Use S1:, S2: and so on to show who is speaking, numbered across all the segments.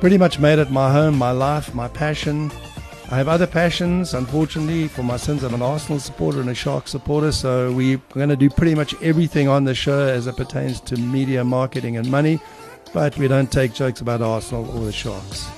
S1: pretty much made it my home, my life, my passion. I have other passions. Unfortunately, for my sins, I'm an Arsenal supporter and a Shark supporter. So we're going to do pretty much everything on the show as it pertains to media, marketing, and money. But we don't take jokes about Arsenal or the Sharks.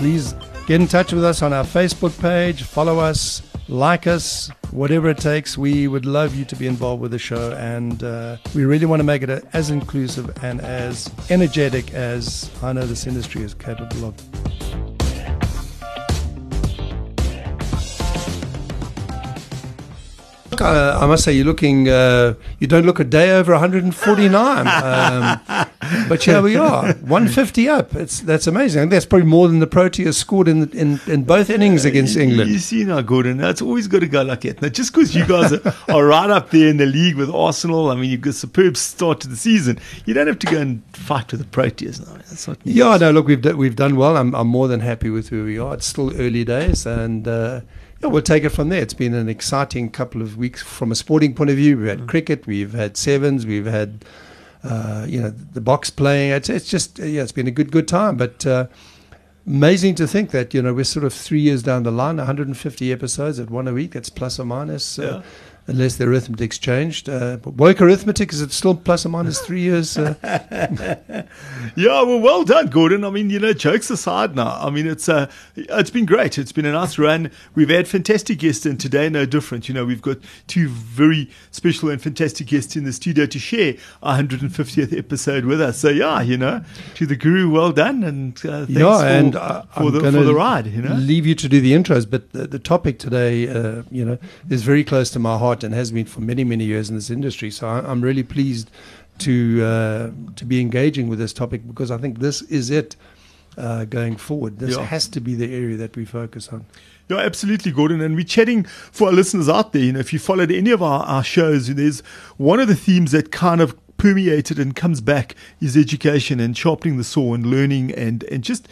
S1: Please get in touch with us on our Facebook page, follow us, like us, whatever it takes. We would love you to be involved with the show, and uh, we really want to make it as inclusive and as energetic as I know this industry is capable of. Uh, I must say, you're looking. Uh, you don't look a day over 149. Um, but here we are, 150 up. It's that's amazing. That's probably more than the Proteas scored in in, in both innings against England.
S2: You see now, Gordon. That's always got to go like that. Now, just because you guys are, are, right up there in the league with Arsenal, I mean, you've got a superb start to the season. You don't have to go and fight with the Proteas now. That's not.
S1: Yeah, no. Look, we've we've done well. I'm I'm more than happy with where we are. It's still early days, and. Uh, yeah, we'll take it from there. It's been an exciting couple of weeks from a sporting point of view. We've had mm. cricket, we've had sevens, we've had uh, you know the box playing. It's it's just yeah, it's been a good good time. But uh, amazing to think that you know we're sort of three years down the line, 150 episodes at one a week. That's plus or minus. Uh, yeah unless the arithmetic's changed. Uh, woke arithmetic, is it still plus or minus three years? Uh?
S2: yeah, well, well done, Gordon. I mean, you know, jokes aside now, I mean, it's uh, it's been great. It's been a nice run. We've had fantastic guests, and today, no different. You know, we've got two very special and fantastic guests in the studio to share our 150th episode with us. So, yeah, you know, to the guru, well done, and uh, thanks yeah, for, and, uh, for, the, for the ride, you know.
S1: Leave you to do the intros, but the, the topic today, uh, you know, is very close to my heart and has been for many, many years in this industry. So I, am really pleased to uh, to be engaging with this topic because I think this is it uh, going forward. This yeah. has to be the area that we focus on.
S2: Yeah, absolutely, Gordon. And we're chatting for our listeners out there. You know, if you followed any of our, our shows, there's one of the themes that kind of permeated and comes back is education and sharpening the saw and learning and, and just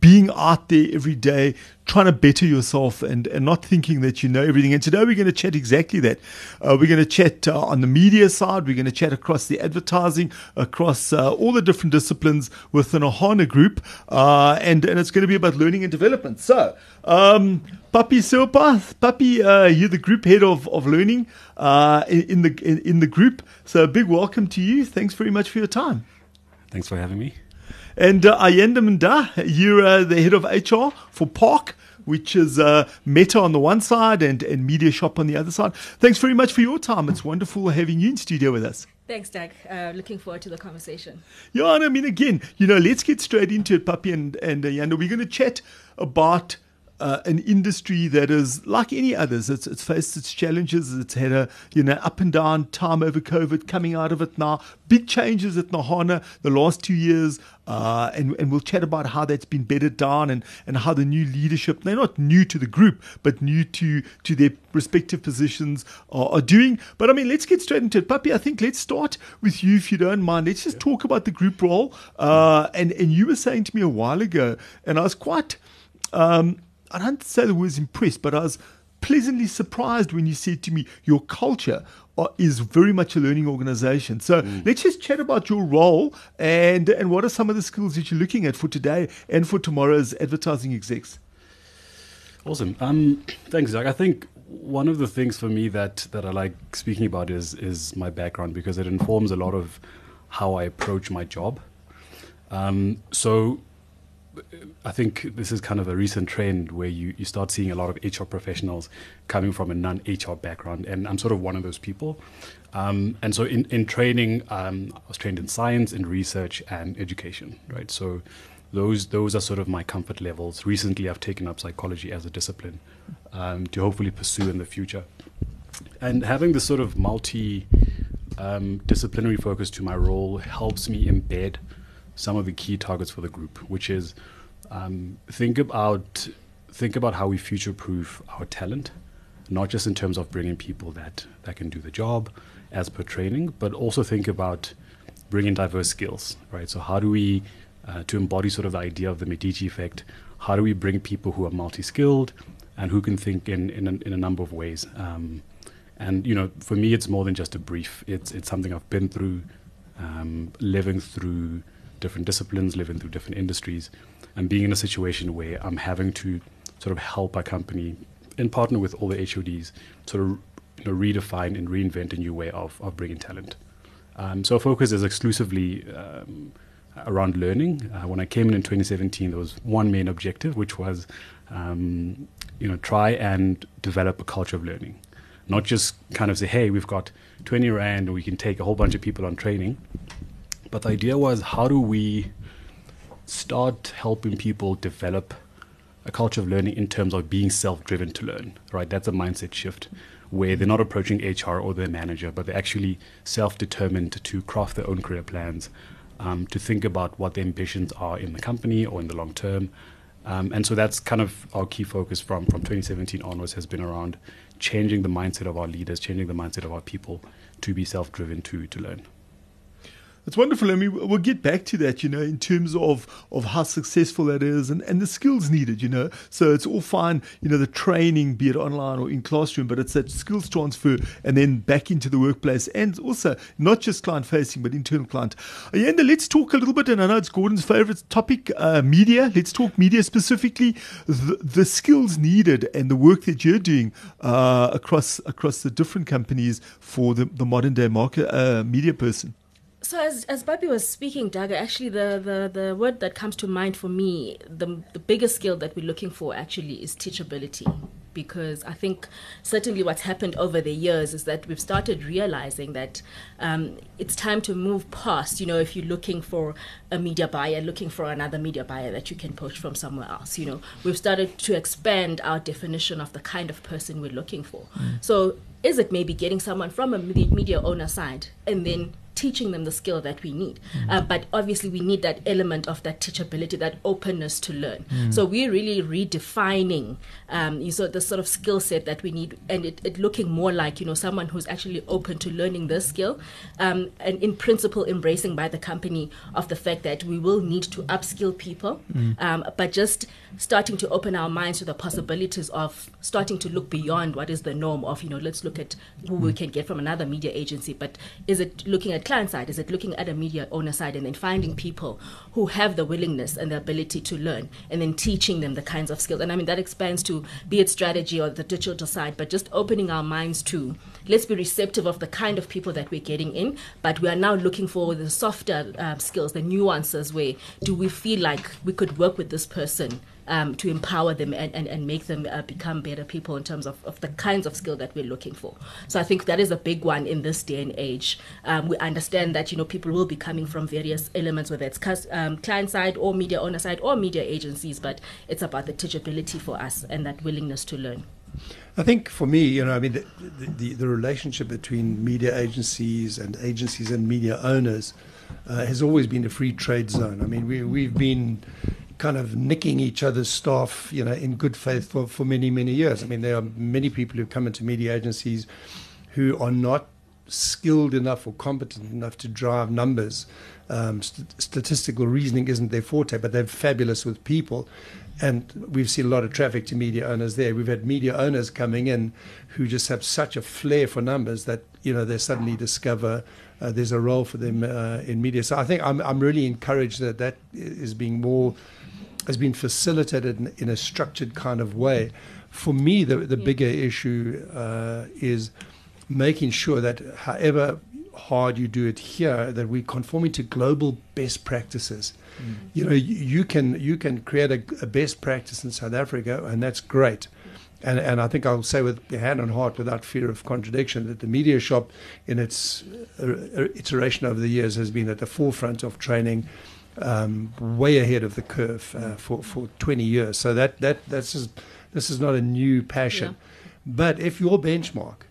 S2: being out there every day, trying to better yourself and, and not thinking that you know everything. And today we're going to chat exactly that. Uh, we're going to chat uh, on the media side. We're going to chat across the advertising, across uh, all the different disciplines within Nahana Group. Uh, and, and it's going to be about learning and development. So, um, Papi Seopa, Papi, uh, you're the group head of, of learning uh, in, in, the in, in, the group. So a big welcome to you. Thanks very much for your time.
S3: Thanks for having me.
S2: And uh, Ayanda Mda, you're uh, the head of HR for Park, which is uh, Meta on the one side and, and Media Shop on the other side. Thanks very much for your time. It's wonderful having you in studio with us.
S4: Thanks, Doug. Uh, looking forward to the conversation.
S2: Yeah, and I mean, again, you know, let's get straight into it, Papi and, and Ayanda. We're going to chat about – uh, an industry that is like any others. It's, it's faced its challenges. It's had a you know up and down time over COVID. Coming out of it now, big changes at Nahana the last two years, uh, and and we'll chat about how that's been bedded down and and how the new leadership they're not new to the group but new to to their respective positions are, are doing. But I mean, let's get straight into it, Papi. I think let's start with you if you don't mind. Let's just talk about the group role. Uh, and and you were saying to me a while ago, and I was quite. Um, I don't say the words impressed, but I was pleasantly surprised when you said to me, your culture are, is very much a learning organization. So mm. let's just chat about your role and, and what are some of the skills that you're looking at for today and for tomorrow's advertising execs?
S3: Awesome. Um, thanks, Zach. I think one of the things for me that, that I like speaking about is is my background because it informs a lot of how I approach my job. Um, so I think this is kind of a recent trend where you, you start seeing a lot of HR professionals coming from a non HR background, and I'm sort of one of those people. Um, and so in, in training, um, I was trained in science, in research, and education, right? So those those are sort of my comfort levels. Recently, I've taken up psychology as a discipline um, to hopefully pursue in the future. And having this sort of multi um, disciplinary focus to my role helps me embed some of the key targets for the group, which is um, think about think about how we future-proof our talent, not just in terms of bringing people that that can do the job as per training, but also think about bringing diverse skills, right? So how do we uh, to embody sort of the idea of the Medici effect? How do we bring people who are multi-skilled and who can think in in a, in a number of ways? Um, and you know, for me, it's more than just a brief. It's it's something I've been through, um, living through different disciplines, living through different industries, and being in a situation where I'm having to sort of help a company and partner with all the HODs sort of you know, redefine and reinvent a new way of, of bringing talent. Um, so our focus is exclusively um, around learning. Uh, when I came in in 2017, there was one main objective, which was um, you know try and develop a culture of learning, not just kind of say, hey, we've got 20 rand and we can take a whole bunch of people on training, but the idea was how do we start helping people develop a culture of learning in terms of being self-driven to learn, right? That's a mindset shift where they're not approaching HR or their manager, but they're actually self-determined to craft their own career plans, um, to think about what their ambitions are in the company or in the long term. Um, and so that's kind of our key focus from, from 2017 onwards has been around changing the mindset of our leaders, changing the mindset of our people to be self-driven to, to learn.
S2: It's wonderful. I mean, we'll get back to that, you know, in terms of, of how successful that is and, and the skills needed, you know. So it's all fine, you know, the training, be it online or in classroom, but it's that skills transfer and then back into the workplace and also not just client facing, but internal client. Ayanda, let's talk a little bit, and I know it's Gordon's favorite topic, uh, media. Let's talk media specifically, the, the, skills needed and the work that you're doing uh, across across the different companies for the, the modern day market uh, media person.
S4: So as as Bobby was speaking, Doug, actually the, the, the word that comes to mind for me, the the biggest skill that we're looking for actually is teachability. Because I think certainly what's happened over the years is that we've started realizing that um, it's time to move past. You know, if you're looking for a media buyer, looking for another media buyer that you can poach from somewhere else. You know, we've started to expand our definition of the kind of person we're looking for. Mm. So is it maybe getting someone from a media owner side and then teaching them the skill that we need. Mm. Uh, but obviously, we need that element of that teachability, that openness to learn. Mm. So we're really redefining um, you the sort of skill set that we need, and it, it, looking more like you know someone who's actually open to learning this skill, um, and in principle embracing by the company of the fact that we will need to upskill people, mm. um, but just starting to open our minds to the possibilities of starting to look beyond what is the norm of you know let's look at who we mm. can get from another media agency, but is it looking at client side? Is it looking at a media owner side and then finding people who have the willingness and the ability to learn and then teaching them the kinds of skills? And I mean, that expands to be it strategy or the digital side, but just opening our minds to let's be receptive of the kind of people that we're getting in, but we are now looking for the softer uh, skills, the nuances where do we feel like we could work with this person um, to empower them and, and, and make them uh, become better people in terms of, of the kinds of skill that we're looking for. So I think that is a big one in this day and age. Um, we understand that you know people will be coming from various elements, whether it's um, client side or media owner side or media agencies, but it's about the teachability for us and that willingness to learn.
S1: I think for me, you know, I mean, the, the, the relationship between media agencies and agencies and media owners uh, has always been a free trade zone. I mean, we, we've been kind of nicking each other's staff, you know, in good faith for, for many, many years. I mean, there are many people who come into media agencies who are not skilled enough or competent enough to drive numbers. Um, st- statistical reasoning isn't their forte, but they're fabulous with people. And we've seen a lot of traffic to media owners there. We've had media owners coming in who just have such a flair for numbers that you know they suddenly discover uh, there's a role for them uh, in media. So I think I'm I'm really encouraged that that is being more has been facilitated in, in a structured kind of way. For me, the the bigger issue uh, is making sure that however hard you do it here, that we're conforming to global best practices. You know, you, you can you can create a, a best practice in South Africa, and that's great. And, and I think I'll say with hand on heart, without fear of contradiction, that the media shop, in its uh, uh, iteration over the years, has been at the forefront of training, um, way ahead of the curve uh, for for 20 years. So that that that's just, this is not a new passion. But if your benchmark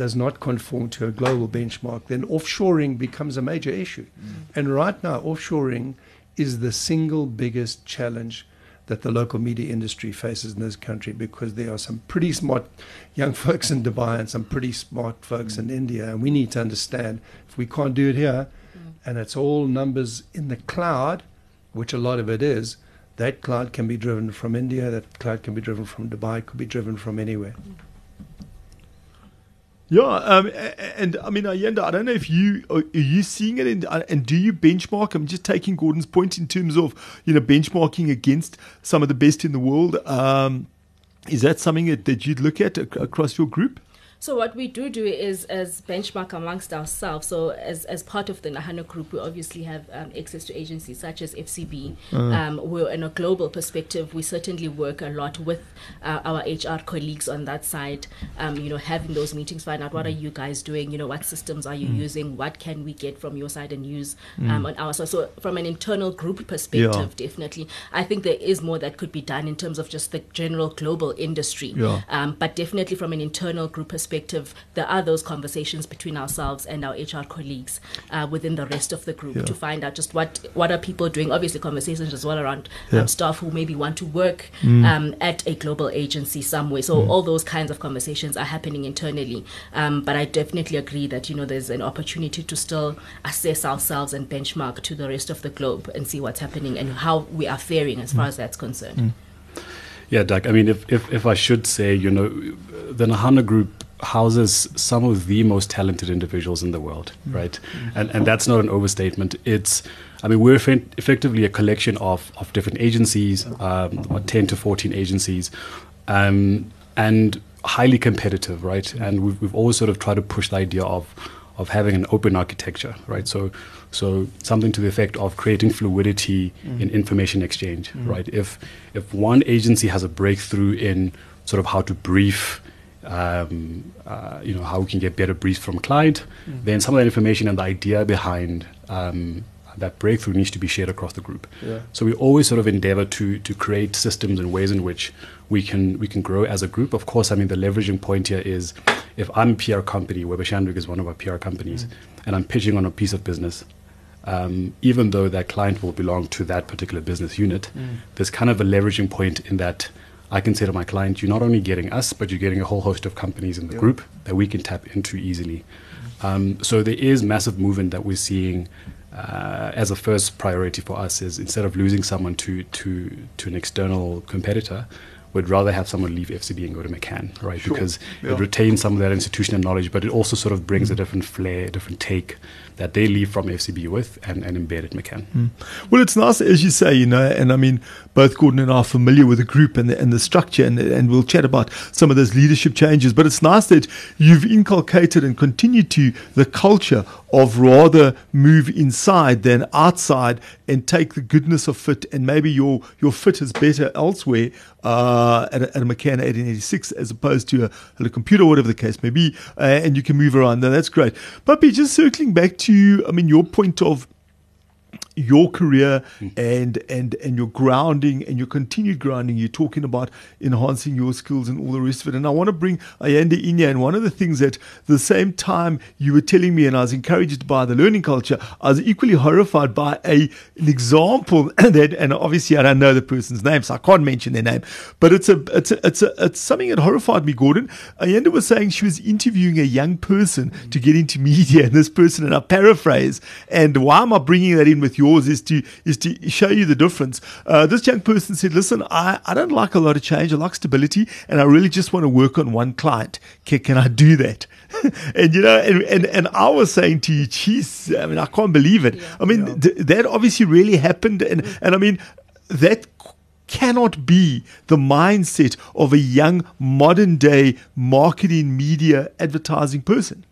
S1: does not conform to a global benchmark, then offshoring becomes a major issue. Mm. And right now, offshoring is the single biggest challenge that the local media industry faces in this country because there are some pretty smart young folks in Dubai and some pretty smart folks in mm. India. And we need to understand if we can't do it here mm. and it's all numbers in the cloud, which a lot of it is, that cloud can be driven from India, that cloud can be driven from Dubai, could be driven from anywhere.
S2: Yeah, um, and I mean, Ayanda, I don't know if you are you seeing it, in, uh, and do you benchmark? I'm just taking Gordon's point in terms of you know benchmarking against some of the best in the world. Um, is that something that, that you'd look at across your group?
S4: So what we do do is as benchmark amongst ourselves. So as, as part of the Nahana group, we obviously have um, access to agencies such as FCB. Um, we're in a global perspective. We certainly work a lot with uh, our HR colleagues on that side. Um, you know, having those meetings, find out what are you guys doing. You know, what systems are you using? What can we get from your side and use um, on our side? So from an internal group perspective, definitely, I think there is more that could be done in terms of just the general global industry.
S2: Yeah.
S4: Um, but definitely from an internal group perspective, there are those conversations between ourselves and our HR colleagues uh, within the rest of the group
S2: Yeah.
S4: to find out just what what are people doing. Obviously, conversations as well around
S2: Yeah.
S4: um, staff who maybe want to work
S2: Mm.
S4: um, at a global agency somewhere. So all those kinds of conversations are happening internally. Um, but I definitely agree that you know there's an opportunity to still assess ourselves and benchmark to the rest of the globe and see what's happening and how we are faring as far as that's concerned.
S3: Yeah, Doug. I mean, if, if, if I should say, you know, the Nahana Group houses some of the most talented individuals in the world, right? And and that's not an overstatement. It's, I mean, we're effe- effectively a collection of, of different agencies, um, about 10 to 14 agencies, um, and highly competitive, right? And we've, we've always sort of tried to push the idea of of having an open architecture, right? So, so something to the effect of creating fluidity in information exchange, right? If if one agency has a breakthrough in sort of how to brief, um, uh, you know, how we can get better briefs from client, then some of that information and the idea behind um, that breakthrough needs to be shared across the group.
S1: Yeah.
S3: So we always sort of endeavor to to create systems and ways in which we can we can grow as a group. Of course, I mean the leveraging point here is if I'm a PR company, Weber Shandwick is one of our PR companies, and I'm pitching on a piece of business. Um, even though that client will belong to that particular business unit, there's kind of a leveraging point in that I can say to my client, you're not only getting us, but you're getting a whole host of companies in the
S1: Yeah.
S3: group that we can tap into easily. Um, so there is massive movement that we're seeing uh, as a first priority for us is instead of losing someone to to to an external competitor, we'd rather have someone leave FCB and go to McCann, right?
S2: Sure.
S3: Because
S2: Yeah.
S3: it retains some of that institutional knowledge, but it also sort of brings a different flair, a different take that they leave from FCB with and, and embed at McCann.
S2: Well, it's nice, as you say, you know, and I mean, both Gordon and I are familiar with the group and the, and the structure, and, and we'll chat about some of those leadership changes. But it's nice that you've inculcated and continued to the culture of rather move inside than outside and take the goodness of fit, and maybe your, your fit is better elsewhere uh, at, a, at a McCann 1886 as opposed to a, a computer, whatever the case may be, uh, and you can move around. Now, that's great. But just circling back to, I mean, your point of your career hmm. and and and your grounding and your continued grounding. You're talking about enhancing your skills and all the rest of it. And I want to bring Ayanda in here. And one of the things that the same time you were telling me, and I was encouraged by the learning culture, I was equally horrified by a an example that, and obviously I don't know the person's name, so I can't mention their name, but it's a it's a, it's a, it's something that horrified me. Gordon Ayanda was saying she was interviewing a young person hmm. to get into media, and this person, and I paraphrase, and why am I bringing that in with yours is to is to show you the difference. Uh, this young person said, "Listen, I, I don't like a lot of change. I like stability, and I really just want to work on one client. Can, can I do that?" and you know, and, and and I was saying to you, "Geez, I mean, I can't believe it.
S4: Yeah.
S2: I mean,
S1: Yeah.
S2: th- that obviously really happened, and and I mean, that." Cannot be the mindset of a young modern day marketing, media, advertising person.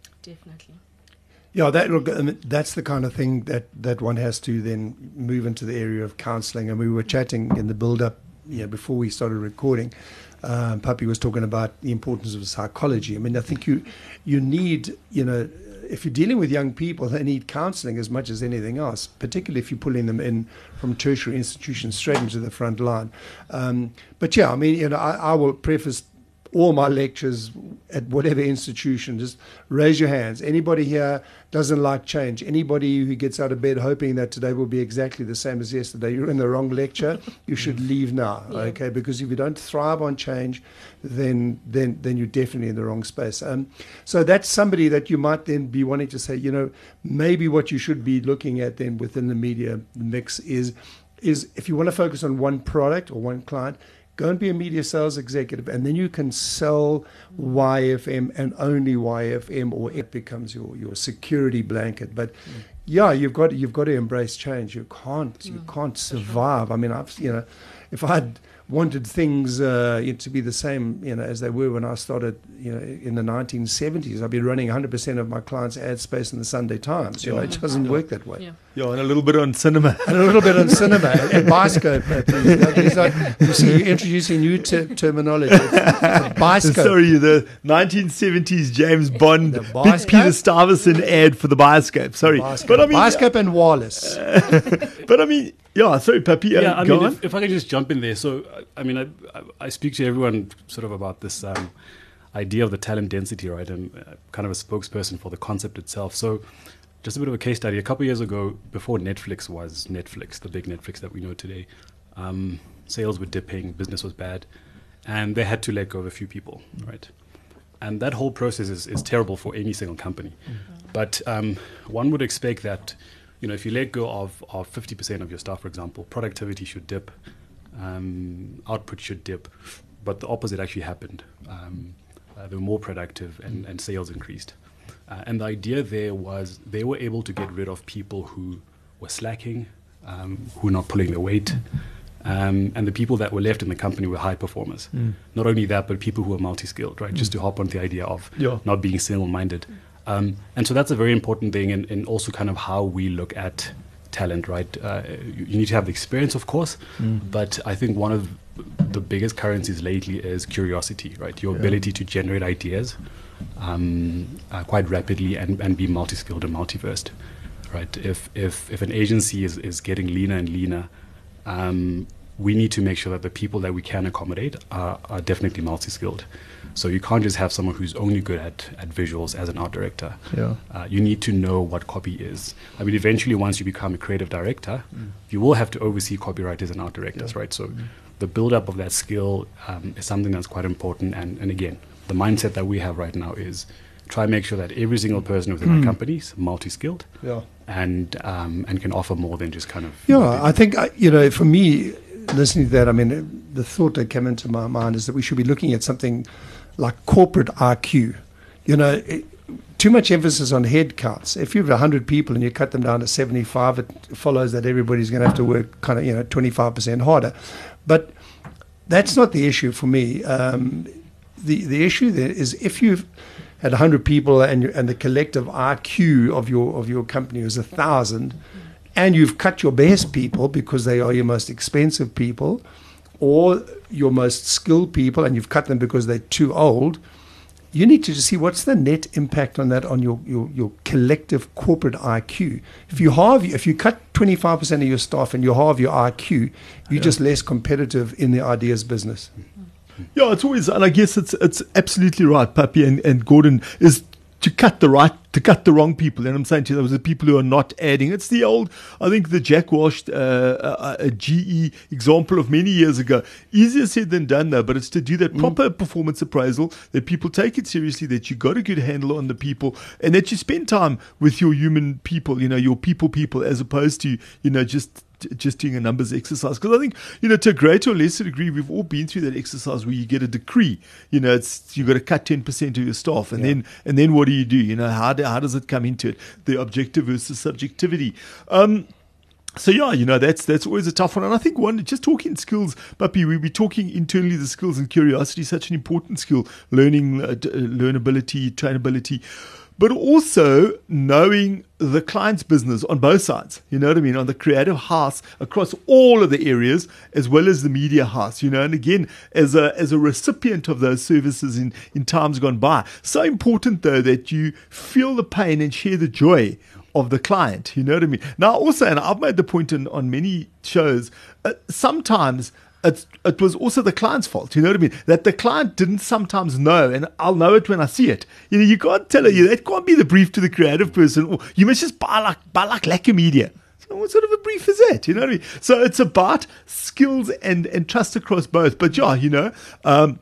S1: Yeah, that look, that's the kind of thing that, that one has to then move into the area of counselling. And we were chatting in the build-up, you know, before we started recording. Um, Papi was talking about the importance of psychology. I mean, I think you you need, you know, if you're dealing with young people, they need counselling as much as anything else. Particularly if you're pulling them in from tertiary institutions straight into the front line. Um, but yeah, I mean, you know, I, I will preface all my lectures at whatever institution, just raise your hands. Anybody here doesn't like change? Anybody who gets out of bed hoping that today will be exactly the same as yesterday, you're in the wrong lecture. You should leave now,
S4: Yeah.
S1: okay? Because if you don't thrive on change, then then then you're definitely in the wrong space. Um, so that's somebody that you might then be wanting to say, you know, maybe what you should be looking at then within the media mix is is if you want to focus on one product or one client, go and be a media sales executive, and then you can sell YFM and only YFM, or it becomes your, your security blanket. But mm. yeah, you've got you've got to embrace change. You can't you mm. can't survive. I mean, I've you know, if I'd wanted things uh, to be the same, you know, as they were when I started, you know, in the 1970s. I'd be running 100% of my clients' ad space in the Sunday Times. You know, it doesn't work that way.
S4: Yeah.
S2: Yeah, and a little bit on cinema.
S1: And a little bit on cinema and Biscope, uh. Like, it's like- you see, you're introducing new ter- terminology. Biscope.
S2: Sorry, the 1970s James Bond,
S1: The
S2: Big Peter Stuyvesant ad for the Bioscope. Sorry,
S1: Biscope.
S2: but I mean,
S1: Biscope and Wallace.
S2: but I mean, yeah. Sorry, Papi. uh,
S3: yeah, I mean, if, if I can just jump in there. So, I mean, I, I, speak to everyone sort of about this um, idea of the talent density, right? And uh, kind of a spokesperson for the concept itself. So, just a bit of a case study. A couple years ago, before Netflix was Netflix, the big Netflix that we know today, um, sales were dipping, business was bad, and they had to let go of a few people, right? And that whole process is, is terrible for any single company. But um, one would expect that, you know, if you let go of, of 50% of your staff, for example, productivity should dip, um, output should dip, but the opposite actually happened. Um, uh, they were more productive and, and sales increased. Uh, and the idea there was they were able to get rid of people who were slacking, um, who were not pulling their weight, um, and the people that were left in the company were high performers. Not only that, but people who were multi-skilled, right? Just to hop on the idea of
S2: Yeah.
S3: not being single-minded. Um, and so that's a very important thing, and also kind of how we look at talent, right? Uh, you, you need to have the experience, of course, but I think one of the biggest currencies lately is curiosity, right? Your ability to generate ideas um, uh, quite rapidly and, and be multi-skilled and multiversed, right? If if if an agency is, is getting leaner and leaner, um, we need to make sure that the people that we can accommodate are, are definitely multi-skilled. So you can't just have someone who's only good at, at visuals as an art director.
S1: Yeah.
S3: Uh, you need to know what copy is. I mean, eventually, once you become a creative director, you will have to oversee copywriters and art directors, right? So the build-up of that skill um, is something that's quite important. And, and again, the mindset that we have right now is try and make sure that every single person within our company is multi-skilled
S1: Yeah.
S3: and um, and can offer more than just kind of
S1: Yeah, I think, I- you know, for me, listening to that, I mean, the thought that came into my mind is that we should be looking at something like corporate IQ. You know, it, too much emphasis on head counts. If you have 100 people and you cut them down to 75, it follows that everybody's going to have to work kind of, you know, 25% harder. But that's not the issue for me. Um, the, the issue there is if you've had 100 people and, and the collective IQ of your, of your company is 1,000, and you've cut your best people because they are your most expensive people, or your most skilled people, and you've cut them because they're too old, you need to just see what's the net impact on that on your, your, your collective corporate IQ. If you halve, if you cut 25% of your staff and you halve your IQ, you're yeah. just less competitive in the ideas business.
S2: Yeah, it's always, and I guess it's it's absolutely right, Papi and, and Gordon is to cut the right to cut the wrong people. And I'm saying to you, those are people who are not adding. It's the old, I think the Jack Welch, uh, uh, a GE example of many years ago. Easier said than done, though. But it's to do that mm. proper performance appraisal that people take it seriously, that you got a good handle on the people, and that you spend time with your human people. You know, your people, people, as opposed to you know just just doing a numbers exercise. Because I think, you know, to a greater or lesser degree, we've all been through that exercise where you get a decree. You know, it's you've got to cut ten percent of your staff, and yeah. then and then what do you do? You know, how do, how does it come into it? The objective versus subjectivity. Um, so yeah, you know that's that's always a tough one, and I think one just talking skills, Papi, we be talking internally the skills and curiosity, such an important skill, learning, uh, uh learnability, trainability but also knowing the client's business on both sides. You know what I mean? On the creative house across all of the areas, as well as the media house. You know, and again, as a as a recipient of those services in in times gone by, so important though that you feel the pain and share the joy of the client. You know what I mean? Now, also, and I've made the point in, on many shows, uh, sometimes it, it was also the client's fault. You know what I mean? That the client didn't sometimes know, and I'll know it when I see it. You know, you can't tell her. You that can't be the brief to the creative person. You must just buy like buy like lekker media. So what sort of a brief is that? You know what I mean? So it's about skills and and trust across both. But yeah, you know. Um,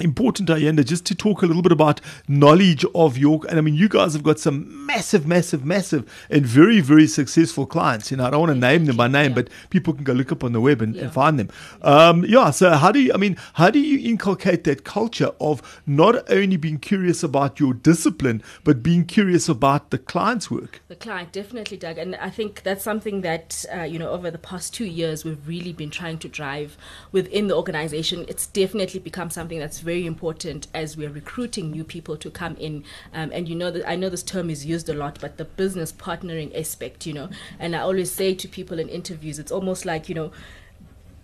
S2: important, Ayanda, just to talk a little bit about knowledge of York. And I mean, you guys have got some massive, massive, massive, and very, very successful clients. You know, I don't want to name them by name, yeah. but people can go look up on the web and, yeah. and find them. Um, yeah. So how do you? I mean, how do you inculcate that culture of not only being curious about your discipline, but being curious about the client's work?
S4: The client, definitely, Doug, and I think that's something that uh, you know over the past two years we've really been trying to drive within the organization. It's definitely become something that's very important as we're recruiting new people to come in. Um, and you know that I know this term is used a lot, but the business partnering aspect, you know. And I always say to people in interviews, it's almost like you know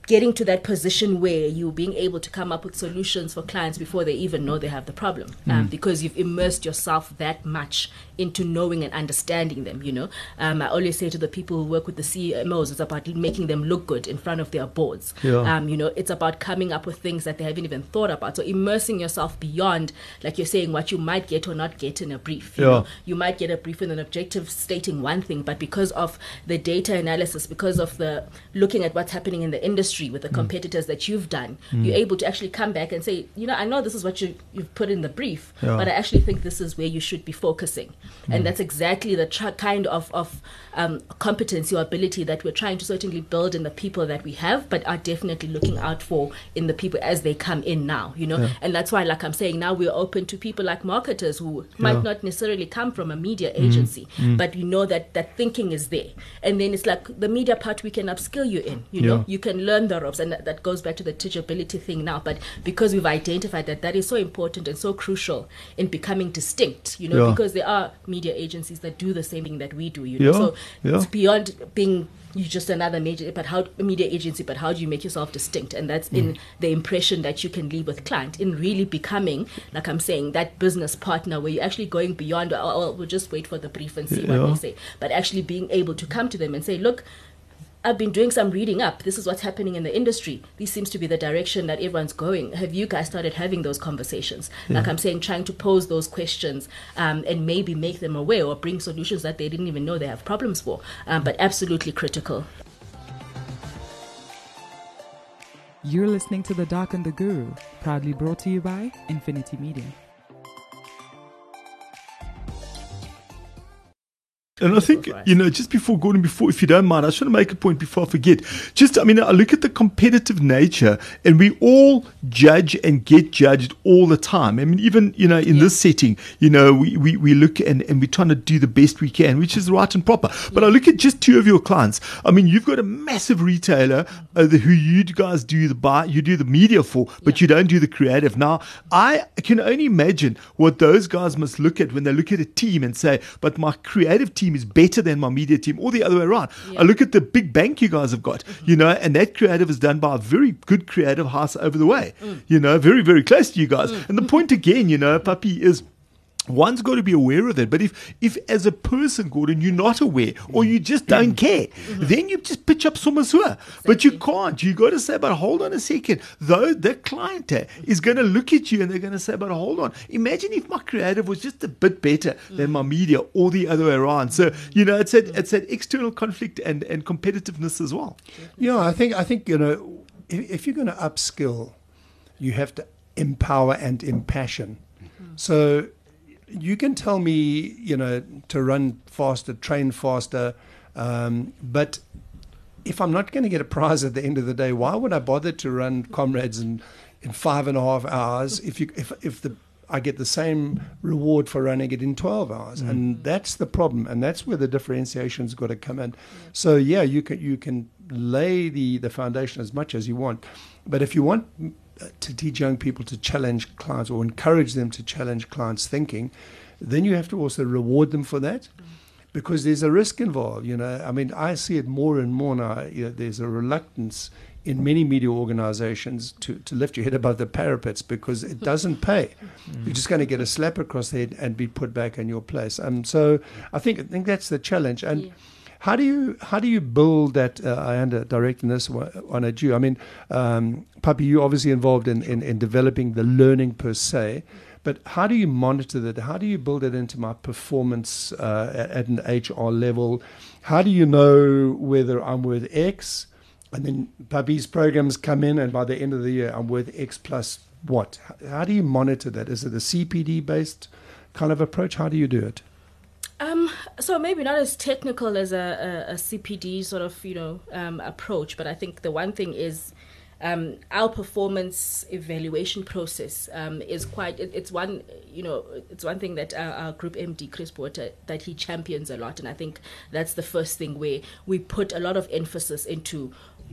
S4: getting to that position where you're being able to come up with solutions for clients before they even know they have the problem um, mm. because you've immersed yourself that much into knowing and understanding them you know um, i always say to the people who work with the cmos it's about making them look good in front of their boards yeah. um, you know it's about coming up with things that they haven't even thought about so immersing yourself beyond like you're saying what you might get or not get in a brief you, yeah. know? you might get a brief with an objective stating one thing but because of the data analysis because of the looking at what's happening in the industry industry with the mm. competitors mm. that you've done, mm. you're able to actually come back and say, you know, I know this is what you, you've put in the brief, yeah. but I actually think this is where you should be focusing. Mm. And that's exactly the tr- kind of, of um, competency or ability that we're trying to certainly build in the people that we have, but are definitely looking out for in the people as they come in now, you know. Yeah. And that's why, like I'm saying, now we're open to people like marketers who yeah. might not necessarily come from a media mm. agency, mm. but we know that that thinking is there. And then it's like the media part we can upskill you in, you know, you can learn the ropes, and that, that goes back to the teachability thing now. But because we've identified that that is so important and so crucial in becoming distinct, you know, yeah. because there are media agencies that do the same thing that we do, you know. Yeah. So yeah. it's beyond being you just another major but how media agency but how do you make yourself distinct and that's mm. in the impression that you can leave with client in really becoming like i'm saying that business partner where you're actually going beyond oh, oh, we'll just wait for the brief and see yeah. what they say but actually being able to come to them and say look I've been doing some reading up. This is what's happening in the industry. This seems to be the direction that everyone's going. Have you guys started having those conversations? Yeah. Like I'm saying, trying to pose those questions um, and maybe make them aware or bring solutions that they didn't even know they have problems for. Um, but absolutely critical.
S5: You're listening to The Doc and the Guru, proudly brought to you by Infinity Media.
S2: And I think, you know, just before Gordon, before, if you don't mind, I just want to make a point before I forget. Just, I mean, I look at the competitive nature and we all judge and get judged all the time. I mean, even, you know, in yeah. this setting, you know, we, we, we look and, and we're trying to do the best we can, which is right and proper. But I look at just two of your clients. I mean, you've got a massive retailer uh, who you guys do the buy, you do the media for, but yeah. you don't do the creative. Now, I can only imagine what those guys must look at when they look at a team and say, but my creative team team is better than my media team, or the other way around.
S4: Yeah.
S2: I look at the big bank you guys have got, mm-hmm. you know, and that creative is done by a very good creative house over the way, mm. you know, very, very close to you guys. Mm. And the point again, you know, Papi, is one's got to be aware of that. But if, if as a person, Gordon, you're not aware or you just don't care, mm-hmm. then you just pitch up somasua. But you can't. You got to say, but hold on a second. Though the client is going to look at you and they're going to say, but hold on. Imagine if my creative was just a bit better than mm. my media or the other way around. So, you know, it's that, it's that external conflict and, and competitiveness as well.
S1: Yeah, I think I think you know if, if you're going to upskill, you have to empower and impassion. Mm-hmm. So you can tell me, you know, to run faster, train faster, um, but if I'm not going to get a prize at the end of the day, why would I bother to run comrades in, in five and a half hours if you if if the I get the same reward for running it in 12 hours, and that's the problem, and that's where the differentiation's got to come in. So yeah, you can you can lay the the foundation as much as you want, but if you want to teach young people to challenge clients or encourage them to challenge clients' thinking, then you have to also reward them for that because there's a risk involved. You know, I mean, I see it more and more now. You know, there's a reluctance in many media organizations to, to lift your head above the parapets because it doesn't pay. You're just going to get a slap across the head and be put back in your place. Um, so I think I think that's the challenge. And
S4: Yeah.
S1: How do you how do you build that? Uh, this one, one at. I mean, um, Papi, you're obviously involved in, in, in developing the learning per se. But how do you monitor that? How do you build it into my performance uh, at an HR level? How do you know whether I'm worth X? And then Papi's programs come in, and by the end of the year, I'm worth X plus what? How do you monitor that? Is it a CPD based kind of approach? How do you do it?
S4: Um, so maybe not as technical as a, a, a CPD sort of you know um, approach, but I think the one thing is um, our performance evaluation process um, is quite. It, it's one you know it's one thing that our, our group MD Chris Porter that he champions a lot, and I think that's the first thing where we put a lot of emphasis into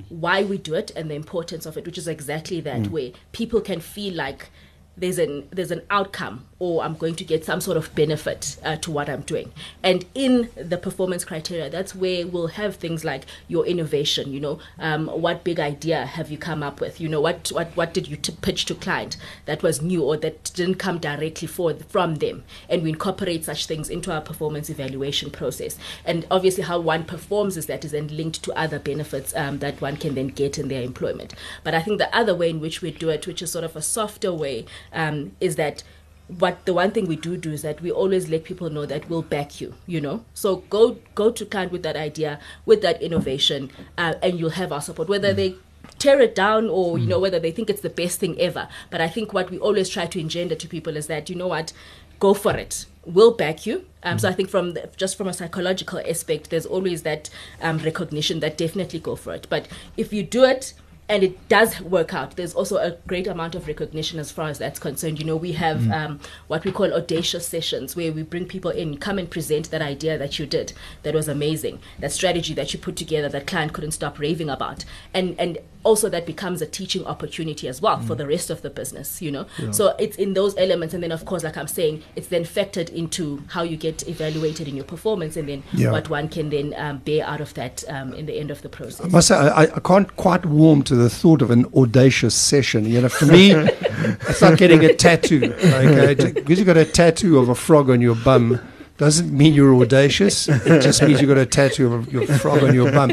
S4: why we do it and the importance of it, which is exactly that where people can feel like there's an there's an outcome or I'm going to get some sort of benefit uh, to what I'm doing. And in the performance criteria, that's where we'll have things like your innovation. You know, um, what big idea have you come up with? You know, what what what did you t- pitch to client that was new or that didn't come directly for from them? And we incorporate such things into our performance evaluation process. And obviously, how one performs is that is then linked to other benefits um, that one can then get in their employment. But I think the other way in which we do it, which is sort of a softer way, um, is that what the one thing we do do is that we always let people know that we'll back you you know? So go go to client with that idea with that innovation uh, and you'll have our support. Whether they tear it down or you know whether they think it's the best thing ever. But i think what we always try to engender to people is that you know what? Go for it. We'll back you. Um, so i think from the, just from a psychological aspect there's always that um, recognition that definitely go for it. But if you do it and it does work out. There's also a great amount of recognition as far as that's concerned. You know, we have um, what we call audacious sessions where we bring people in, come and present that idea that you did that was amazing, that strategy that you put together that client couldn't stop raving about, and and also that becomes a teaching opportunity as well for the rest of the business. You know, so it's in those elements, and then of course, like I'm saying, it's then factored into how you get evaluated in your performance, and then
S1: Yeah.
S4: what one can then um, bear out of that um, in the end of the process.
S1: I must say, I, I can't quite warm to the thought of an audacious session. You know, for me, it's like getting a tattoo. Okay, because you got a tattoo of a frog on your bum doesn't mean you're audacious. It just means you've got a tattoo of your frog on your bum.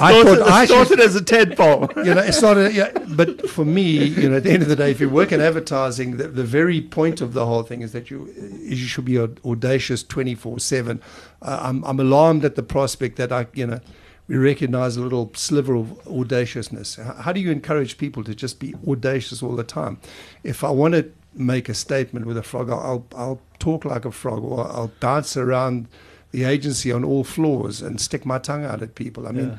S1: I thought I should
S2: started as a tadpole.
S1: you know, it's not a, yeah, but for me, you know, at the end of the day, if you work in advertising, the, the very point of the whole thing is that you you should be audacious twenty four seven. Uh, I'm I'm alarmed at the prospect that I, you know, we recognise a little sliver of audaciousness. How, how do you encourage people to just be audacious all the time? If I want to make a statement with a frog, I'll I'll, talk like a frog, or I'll dance around the agency on all floors and stick my tongue out at people. I mean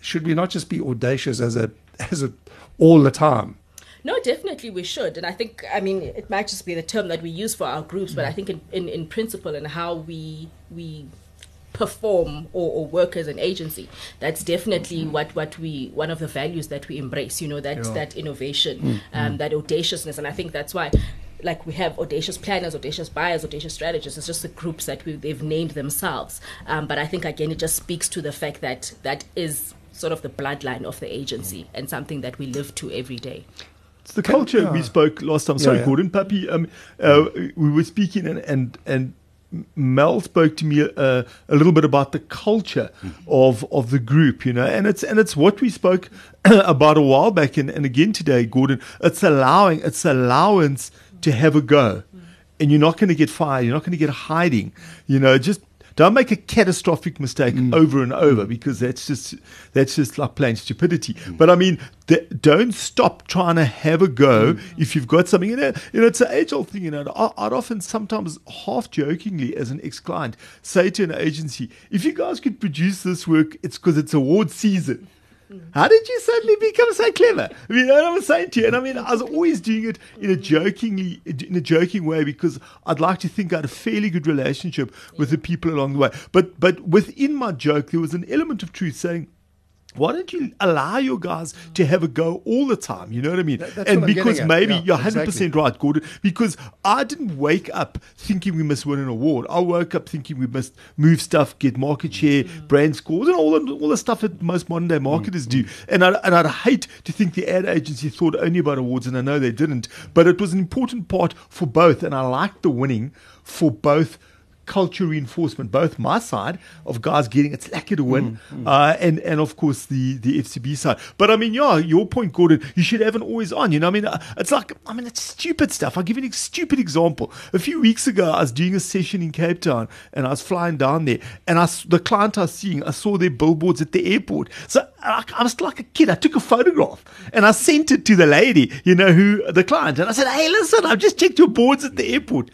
S1: should we not just be audacious as a as a all the time?
S4: No, definitely we should. And I think, I mean, it might just be the term that we use for our groups, but I mm. think in, in, in principle and how we we perform or, or work as an agency, that's definitely what, what we, one of the values that we embrace, you know, that,
S1: Yeah.
S4: that innovation, um, that audaciousness. And I think that's why like we have audacious planners, audacious buyers, audacious strategists. It's just the groups that we, they've named themselves. Um, but I think again, it just speaks to the fact that that is sort of the bloodline of the agency and something that we live to every day.
S2: It's the culture
S1: yeah.
S2: we spoke last time. Sorry,
S1: Yeah, yeah.
S2: Gordon Papi. Um, uh, we were speaking, and and and Mel spoke to me uh, a little bit about the culture of of the group, you know, and it's and it's what we spoke about a while back, and, and again today, Gordon. It's allowing, it's allowance to have a go, and you're not going to get fired. You're not going to get hiding. You know, just don't make a catastrophic mistake mm. over and over mm. because that's just that's just like plain stupidity. Mm. But I mean, th- don't stop trying to have a go if you've got something. You uh, know, you know it's an age old thing. You know, I- I'd often sometimes half jokingly as an ex client say to an agency, if you guys could produce this work, it's because it's award season. How did you suddenly become so clever? I mean, you know what I'm saying to you, and I mean, I was always doing it in a jokingly, in a joking way because I'd like to think I had a fairly good relationship with the people along the way. But, but within my joke, there was an element of truth saying. Why don't you allow your guys to have a go all the time? You know what I mean?
S1: That-
S2: and because maybe
S1: Yeah,
S2: you're 100%
S1: exactly.
S2: right, Gordon, because I didn't wake up thinking we must win an award. I woke up thinking we must move stuff, get market share, brand scores, and all the, all the stuff that most modern day marketers do. And, I, and I'd hate to think the ad agency thought only about awards, and I know they didn't, but it was an important part for both. And I liked the winning for both culture reinforcement, both my side of guys getting it's lucky to win, uh, and and of course the the FCB side. But I mean, yeah, your point, Gordon, you should have an always on. You know, I mean, uh, it's like I mean, it's stupid stuff. I'll give you a stupid example. A few weeks ago, I was doing a session in Cape Town, and I was flying down there, and I the client I was seeing, I saw their billboards at the airport. So I, I was like a kid. I took a photograph and I sent it to the lady, you know, who the client, and I said, "Hey, listen, I've just checked your boards at the airport."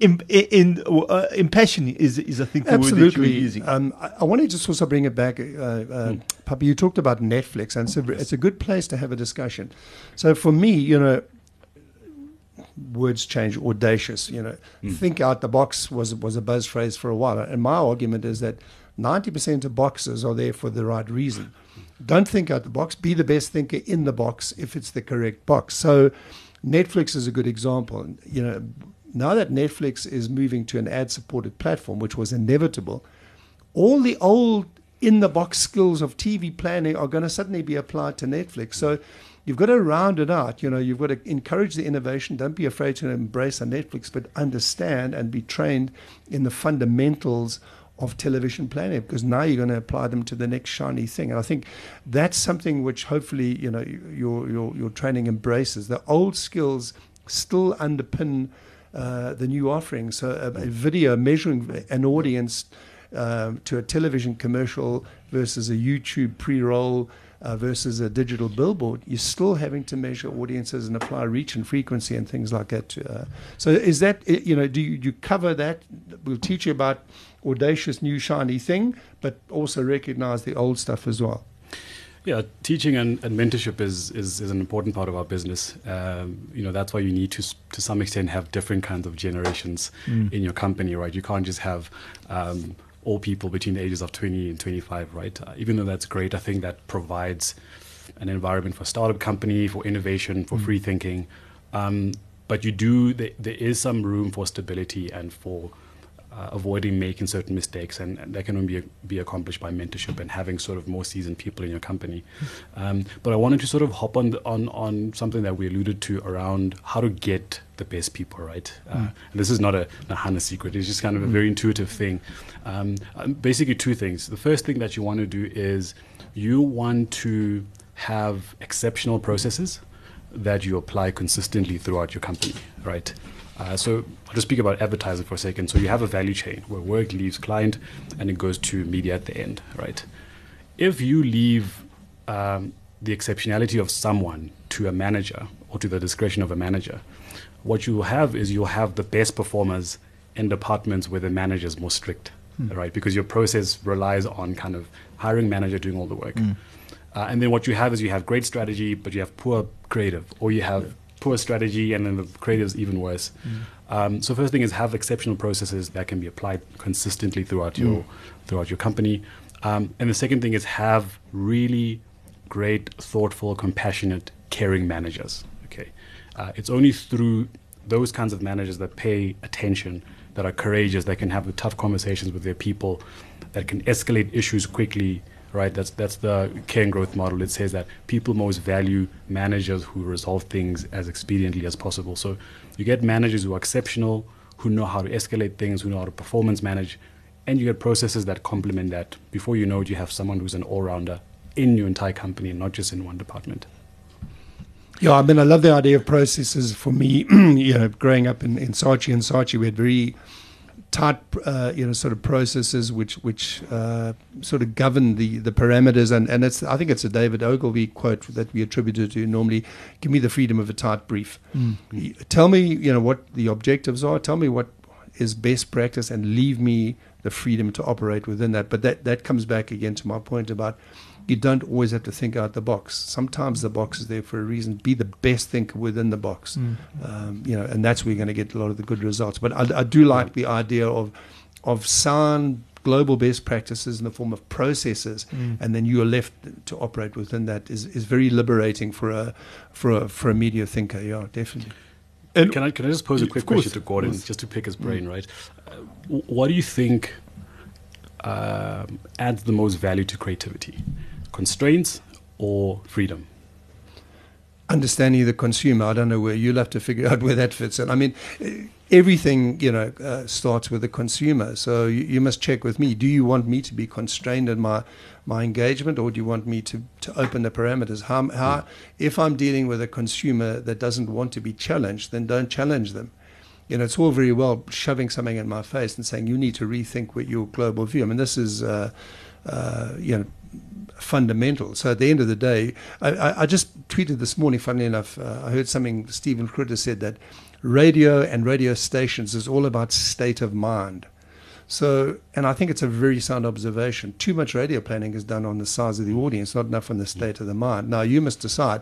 S2: In, in uh, impassion is is I think the word that you were
S1: Absolutely.
S2: using.
S1: Um, I, I want to just also bring it back, uh, uh, Papi. You talked about Netflix, and it's a, it's a good place to have a discussion. So for me, you know, words change. Audacious, you know, think out the box was was a buzz phrase for a while, and my argument is that ninety percent of boxes are there for the right reason. Don't think out the box. Be the best thinker in the box if it's the correct box. So, Netflix is a good example. You know, now that Netflix is moving to an ad-supported platform, which was inevitable, all the old in the box skills of TV planning are going to suddenly be applied to Netflix. So you've got to round it out. You know, you've got to encourage the innovation. Don't be afraid to embrace a Netflix, but understand and be trained in the fundamentals of television planning because now you're going to apply them to the next shiny thing. And I think that's something which hopefully, you know, your your your training embraces. The old skills still underpin uh, the new offering. So a, a video measuring an audience um, to a television commercial versus a YouTube pre-roll uh, versus a digital billboard, you're still having to measure audiences and apply reach and frequency and things like that. Uh, so is that you know do you, you cover that? We'll teach you about audacious new shiny thing, but also recognize the old stuff as well.
S3: Yeah, teaching and, and mentorship is, is, is an important part of our business. Um, you know, that's why you need to, to some extent, have different kinds of generations in your company, right? You can't just have um, all people between the ages of 20 and 25, right? Uh, even though that's great, I think that provides an environment for startup company, for innovation, for free thinking. Um, but you do, there, there is some room for stability and for uh, avoiding making certain mistakes, and, and that can only be, be accomplished by mentorship and having sort of more seasoned people in your company. Um, but I wanted to sort of hop on the, on on something that we alluded to around how to get the best people, right? Uh, and this is not a, a Nahana secret; it's just kind of a very intuitive thing. Um, um, basically, two things. The first thing that you want to do is you want to have exceptional processes that you apply consistently throughout your company, right? Uh, so I'll just speak about advertising for a second. So you have a value chain where work leaves client and it goes to media at the end, right? If you leave um, the exceptionality of someone to a manager or to the discretion of a manager, what you will have is you'll have the best performers in departments where the manager is more strict, right? Because your process relies on kind of hiring manager doing all the work. Uh, and then what you have is you have great strategy, but you have poor creative, or you have poor strategy, and then the creative is even worse. Um, so first thing is have exceptional processes that can be applied consistently throughout your throughout your company. Um, and the second thing is have really great, thoughtful, compassionate, caring managers. Okay, uh, it's only through those kinds of managers that pay attention, that are courageous, that can have the tough conversations with their people, that can escalate issues quickly, right? That's that's the care growth model. It says that people most value managers who resolve things as expediently as possible. So you get managers who are exceptional, who know how to escalate things, who know how to performance manage, and you get processes that complement that. Before you know it, you have someone who's an all-rounder in your entire company, not just in one department.
S1: Yeah, I mean, I love the idea of processes. For me, you know, growing up in, in Saatchi and Saatchi, we had very tight, uh, you know, sort of processes which which uh, sort of govern the the parameters. And and it's I think it's a David Ogilvy quote that we attributed to normally. Give me the freedom of a tight brief. Mm. Tell me, you know, what the objectives are. Tell me what is best practice, and leave me the freedom to operate within that. But that that comes back again to my point about you don't always have to think out the box. Sometimes the box is there for a reason. Be the best thinker within the box, mm. um, you know, and that's where you're going to get a lot of the good results. But I, I do like the idea of of sound global best practices in the form of processes, mm. and then you are left to operate within that is, is very liberating for a for a for a media thinker. Yeah, definitely.
S3: And can I can I just pose a quick question to Gordon, just to pick his brain, mm. right? Uh, what do you think um, adds the most value to creativity? Constraints or freedom?
S1: Understanding the consumer, I don't know where you'll have to figure out where that fits in. I mean, everything you know uh, starts with the consumer. So you, you, must check with me. Do you want me to be constrained in my my engagement, or do you want me to, to open the parameters? How, how if I'm dealing with a consumer that doesn't want to be challenged, then don't challenge them. You know, it's all very well shoving something in my face and saying you need to rethink with your global view. I mean, this is. Uh, uh, you know, fundamental. So at the end of the day, I, I, just tweeted this morning, funnily enough, uh, I heard something Stephen Critter said that radio and radio stations is all about state of mind. So, and I think it's a very sound observation. Too much radio planning is done on the size of the audience, not enough on the state of the mind. Now, you must decide: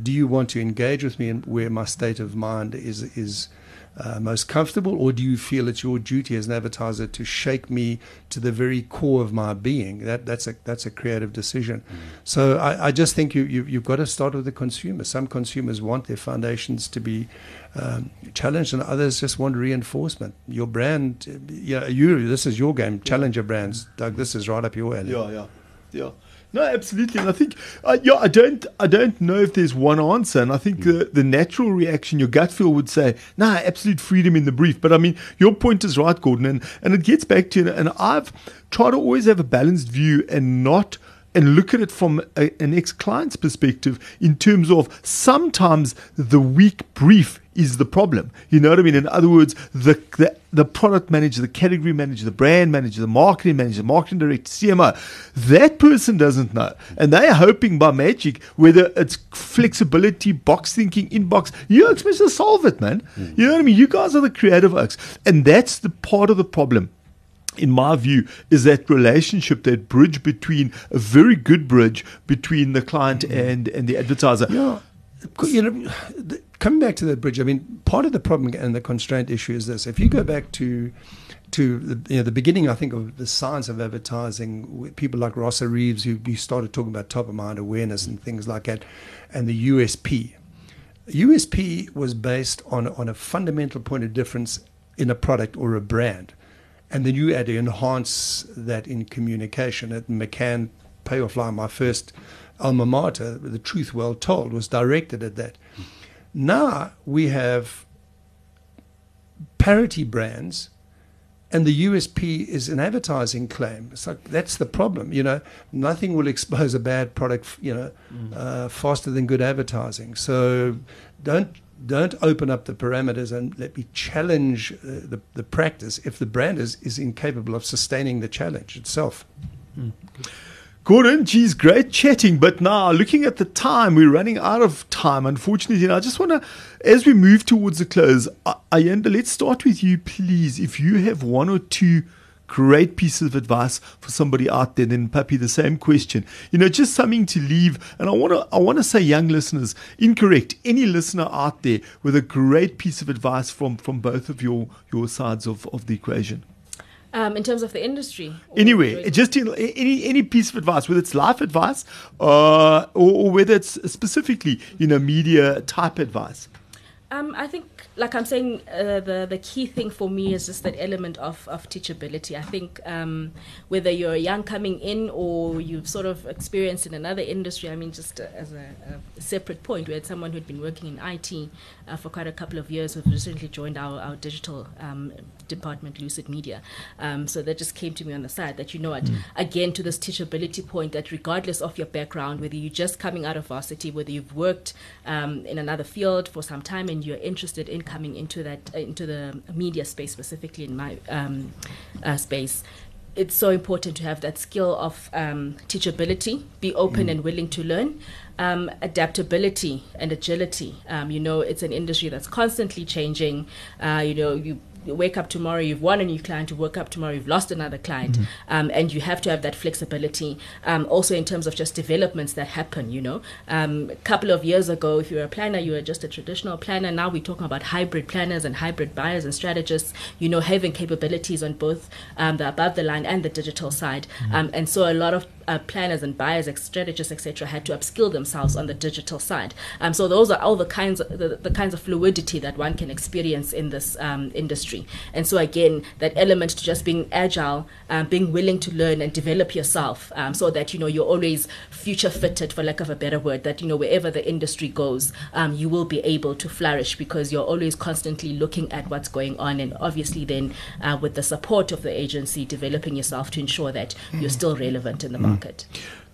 S1: do you want to engage with me in where my state of mind is is uh, most comfortable, or do you feel it's your duty as an advertiser to shake me to the very core of my being? That that's a that's a creative decision. Mm. So I, I, just think you, you you've got to start with the consumer. Some consumers want their foundations to be um, challenged, and others just want reinforcement. Your brand, yeah, you this is your game. Challenge your brands, Doug. This is right up your alley.
S2: Yeah, yeah, yeah. No, absolutely, and I think, uh, yeah, I don't, I don't know if there's one answer, and I think the, the natural reaction, your gut feel would say, nah, absolute freedom in the brief. But I mean, your point is right, Gordon, and and it gets back to, and I've tried to always have a balanced view and not and look at it from a, an ex client's perspective in terms of sometimes the weak brief is the problem. You know what I mean? In other words, the, the, the product manager, the category manager, the brand manager, the marketing manager, the marketing director, CMO, that person doesn't know. And they are hoping by magic, whether it's flexibility, box thinking, inbox, you're supposed to solve it, man. Mm. You know what I mean? You guys are the creative oaks. And that's the part of the problem in my view, is that relationship, that bridge between a very good bridge between the client mm-hmm. and, and the advertiser.
S1: Yeah. You know, coming back to that bridge, I mean, part of the problem and the constraint issue is this. If you go back to to the, you know, the beginning, I think, of the science of advertising, people like Rosser Reeves, who, who started talking about top of mind awareness and things like that, and the USP. USP was based on, on a fundamental point of difference in a product or a brand and then you had to enhance that in communication. At McCann Payoff Line, my first alma mater, The Truth Well Told, was directed at that. Now we have parity brands, and the USP is an advertising claim. It's like that's the problem. You know, nothing will expose a bad product. You know, mm. uh, faster than good advertising. So don't don't open up the parameters and let me challenge uh, the, the practice if the brand is, is incapable of sustaining the challenge itself.
S2: Mm. Gordon, geez, great chatting. But now, looking at the time, we're running out of time, unfortunately. And I just want to, as we move towards the close, Ayanda, let's start with you, please. If you have one or two great piece of advice for somebody out there. Then, Papi, the same question. You know, just something to leave. And I want to, I want to say, young listeners, incorrect. Any listener out there with a great piece of advice from from both of your your sides of of the equation.
S4: Um, in terms of the industry.
S2: Anyway, just in, any any piece of advice, whether it's life advice uh, or, or whether it's specifically you know media type advice.
S4: Um, I think, like I'm saying, uh, the the key thing for me is just that element of, of teachability. I think um, whether you're young coming in or you've sort of experienced in another industry. I mean, just as a, a, separate point, we had someone who'd been working in IT uh, for quite a couple of years, We've recently joined our our digital um, department, Lucid Media. Um, so that just came to me on the side that you know what, mm. again to this teachability point, that regardless of your background, whether you're just coming out of varsity, whether you've worked um, in another field for some time and you're interested in coming into that uh, into the media space specifically in my um, uh, space it's so important to have that skill of um, teachability, be open mm. and willing to learn, um, adaptability and agility. Um, you know, it's an industry that's constantly changing. Uh, you know, you you wake up tomorrow, you've won a new client, you wake up tomorrow, you've lost another client. Mm-hmm. Um, and you have to have that flexibility. Um, also, in terms of just developments that happen, you know. Um, a couple of years ago, if you were a planner, you were just a traditional planner. Now we're talking about hybrid planners and hybrid buyers and strategists, you know, having capabilities on both um, the above the line and the digital side. Mm-hmm. Um, and so a lot of uh, planners and buyers, strategists, etc., had to upskill themselves on the digital side. Um, so those are all the kinds of, the, the, kinds of fluidity that one can experience in this um, industry. And so again, that element to just being agile, um, being willing to learn and develop yourself, um, so that you know you're always future fitted, for lack of a better word. That you know wherever the industry goes, um, you will be able to flourish because you're always constantly looking at what's going on, and obviously then uh, with the support of the agency, developing yourself to ensure that you're still relevant in the market market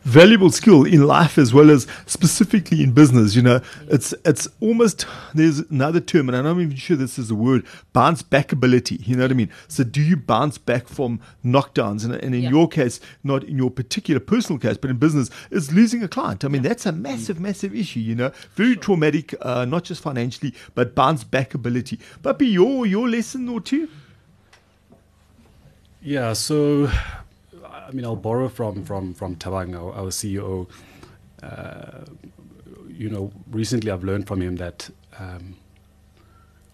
S2: valuable skill in life as well as specifically in business. You know, it's it's almost there's another term, and I'm not even sure this is a word. Bounce back ability. You know what I mean? So, do you bounce back from knockdowns? And, and in yeah. your case, not in your particular personal case, but in business, is losing a client. I mean, yeah. that's a massive, massive issue. You know, very sure. traumatic, uh, not just financially, but bounce back ability. But be your your lesson or two.
S3: Yeah. So I mean, I'll borrow from from from Thabang, our, our CEO. Uh, you know, recently I've learned from him that um,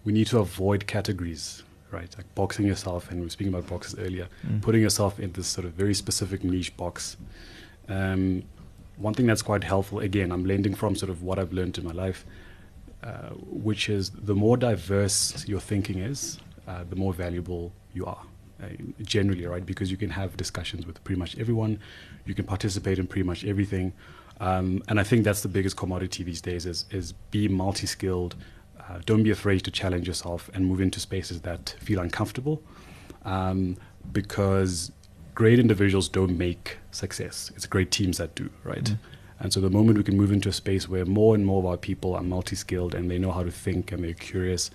S3: we need to avoid categories, right? Like boxing yourself, and we were speaking about boxes earlier, mm. putting yourself in this sort of very specific niche box. Um, one thing that's quite helpful, again, I'm lending from sort of what I've learned in my life, uh, which is the more diverse your thinking is, uh, the more valuable you are. Uh, generally, right? Because you can have discussions with pretty much everyone, you can participate in pretty much everything, um, and I think that's the biggest commodity these days is is be multi-skilled. Uh, don't be afraid to challenge yourself and move into spaces that feel uncomfortable, um, because great individuals don't make success. It's great teams that do, right? Mm. And so the moment we can move into a space where more and more of our people are multi-skilled and they know how to think and they're curious,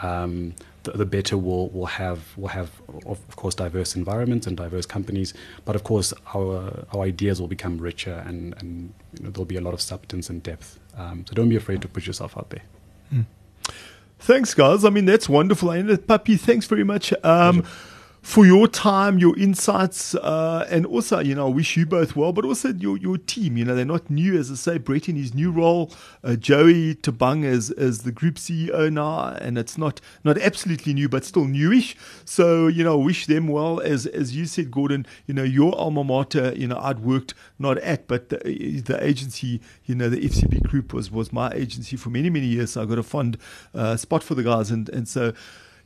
S3: um, the, the, better we'll, we'll have we'll have of course diverse environments and diverse companies. But of course our our ideas will become richer and, and you know, there'll be a lot of substance and depth. Um, so don't be afraid to put yourself out there. Mm.
S2: thanks guys. I mean that's wonderful. And Papi thanks very much. Um, for your time, your insights, uh, and also, you know, I wish you both well, but also your, your team. You know, they're not new, as I say, Brett in his new role, uh, Joey Thabang as, as the group CEO now, and it's not, not absolutely new, but still newish. So, you know, wish them well. As, as you said, Gordon, you know, your alma mater, you know, I'd worked not at, but the, the agency, you know, the FCB group was, was my agency for many, many years. So I got a fond uh, spot for the guys. And, and so,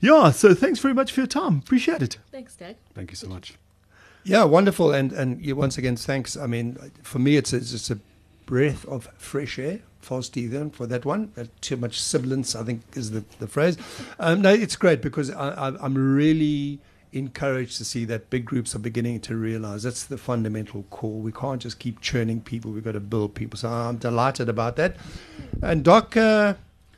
S2: yeah, so thanks very much for your time. Appreciate it.
S4: Thanks, Dad.
S3: Thank you so much.
S1: Yeah, wonderful. And and once again, thanks. I mean, for me, it's a, it's a breath of fresh air. False Stephen for that one. Uh, too much sibilance, I think, is the, the phrase. Um, no, it's great because I, I, I'm really encouraged to see that big groups are beginning to realize that's the fundamental core. We can't just keep churning people, we've got to build people. So I'm delighted about that. And Doc, uh,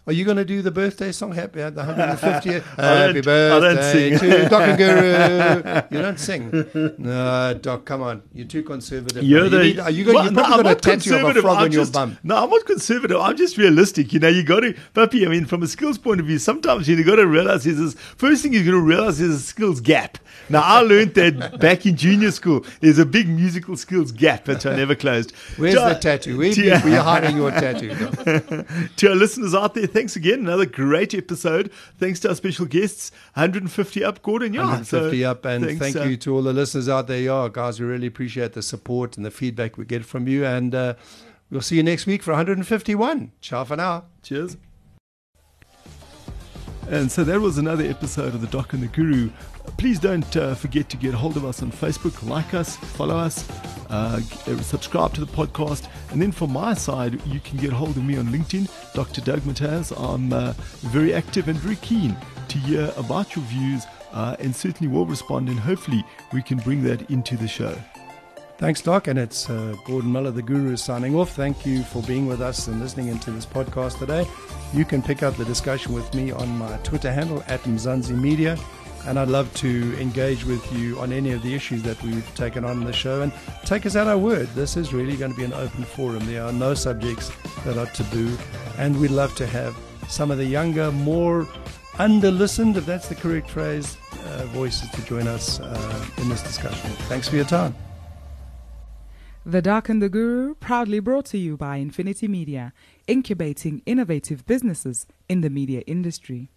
S1: are you going to do the birthday song? Happy the 150th. Happy birthday to Doc and Guru. You don't sing. No, Doc, come on. You're too conservative.
S2: You're the,
S1: you need, are you going, well, you're probably no, got a tattoo of a frog I'm on
S2: just,
S1: your bum.
S2: No, I'm not conservative. I'm just realistic. You know, you got to, Papi, I mean, from a skills point of view, sometimes you got to realize is this first thing you're going to realize is a skills gap. Now, I learned that back in junior school. There's a big musical skills gap that I never closed.
S1: Where's to, the tattoo? Where, are you hiding your tattoo?
S2: to our listeners out there, thanks again. Another great episode. Thanks to our special guests. 150 up, Gordon. Yeah,
S1: 150 so, up. And thanks, thank uh, you to all the listeners out there. Yeah, guys, we really appreciate the support and the feedback we get from you. And uh, we'll see you next week for 151. Ciao for now.
S2: Cheers. And so that was another episode of The Doc and the Guru. Please don't uh, forget to get hold of us on Facebook, like us, follow us, uh, uh, subscribe to the podcast. And then from my side, you can get hold of me on LinkedIn, Dr. Doug Mataz. I'm uh, very active and very keen to hear about your views uh, and certainly will respond. And hopefully, we can bring that into the show.
S1: Thanks, Doc. And it's uh, Gordon Miller, the Guru, signing off. Thank you for being with us and listening into this podcast today. You can pick up the discussion with me on my Twitter handle at Mzansi Media. And I'd love to engage with you on any of the issues that we've taken on in the show and take us at our word. This is really going to be an open forum. There are no subjects that are taboo. And we'd love to have some of the younger, more under listened, if that's the correct phrase, uh, voices to join us uh, in this discussion. Thanks for your time.
S5: The Doc and the Guru, proudly brought to you by Infinity Media, incubating innovative businesses in the media industry.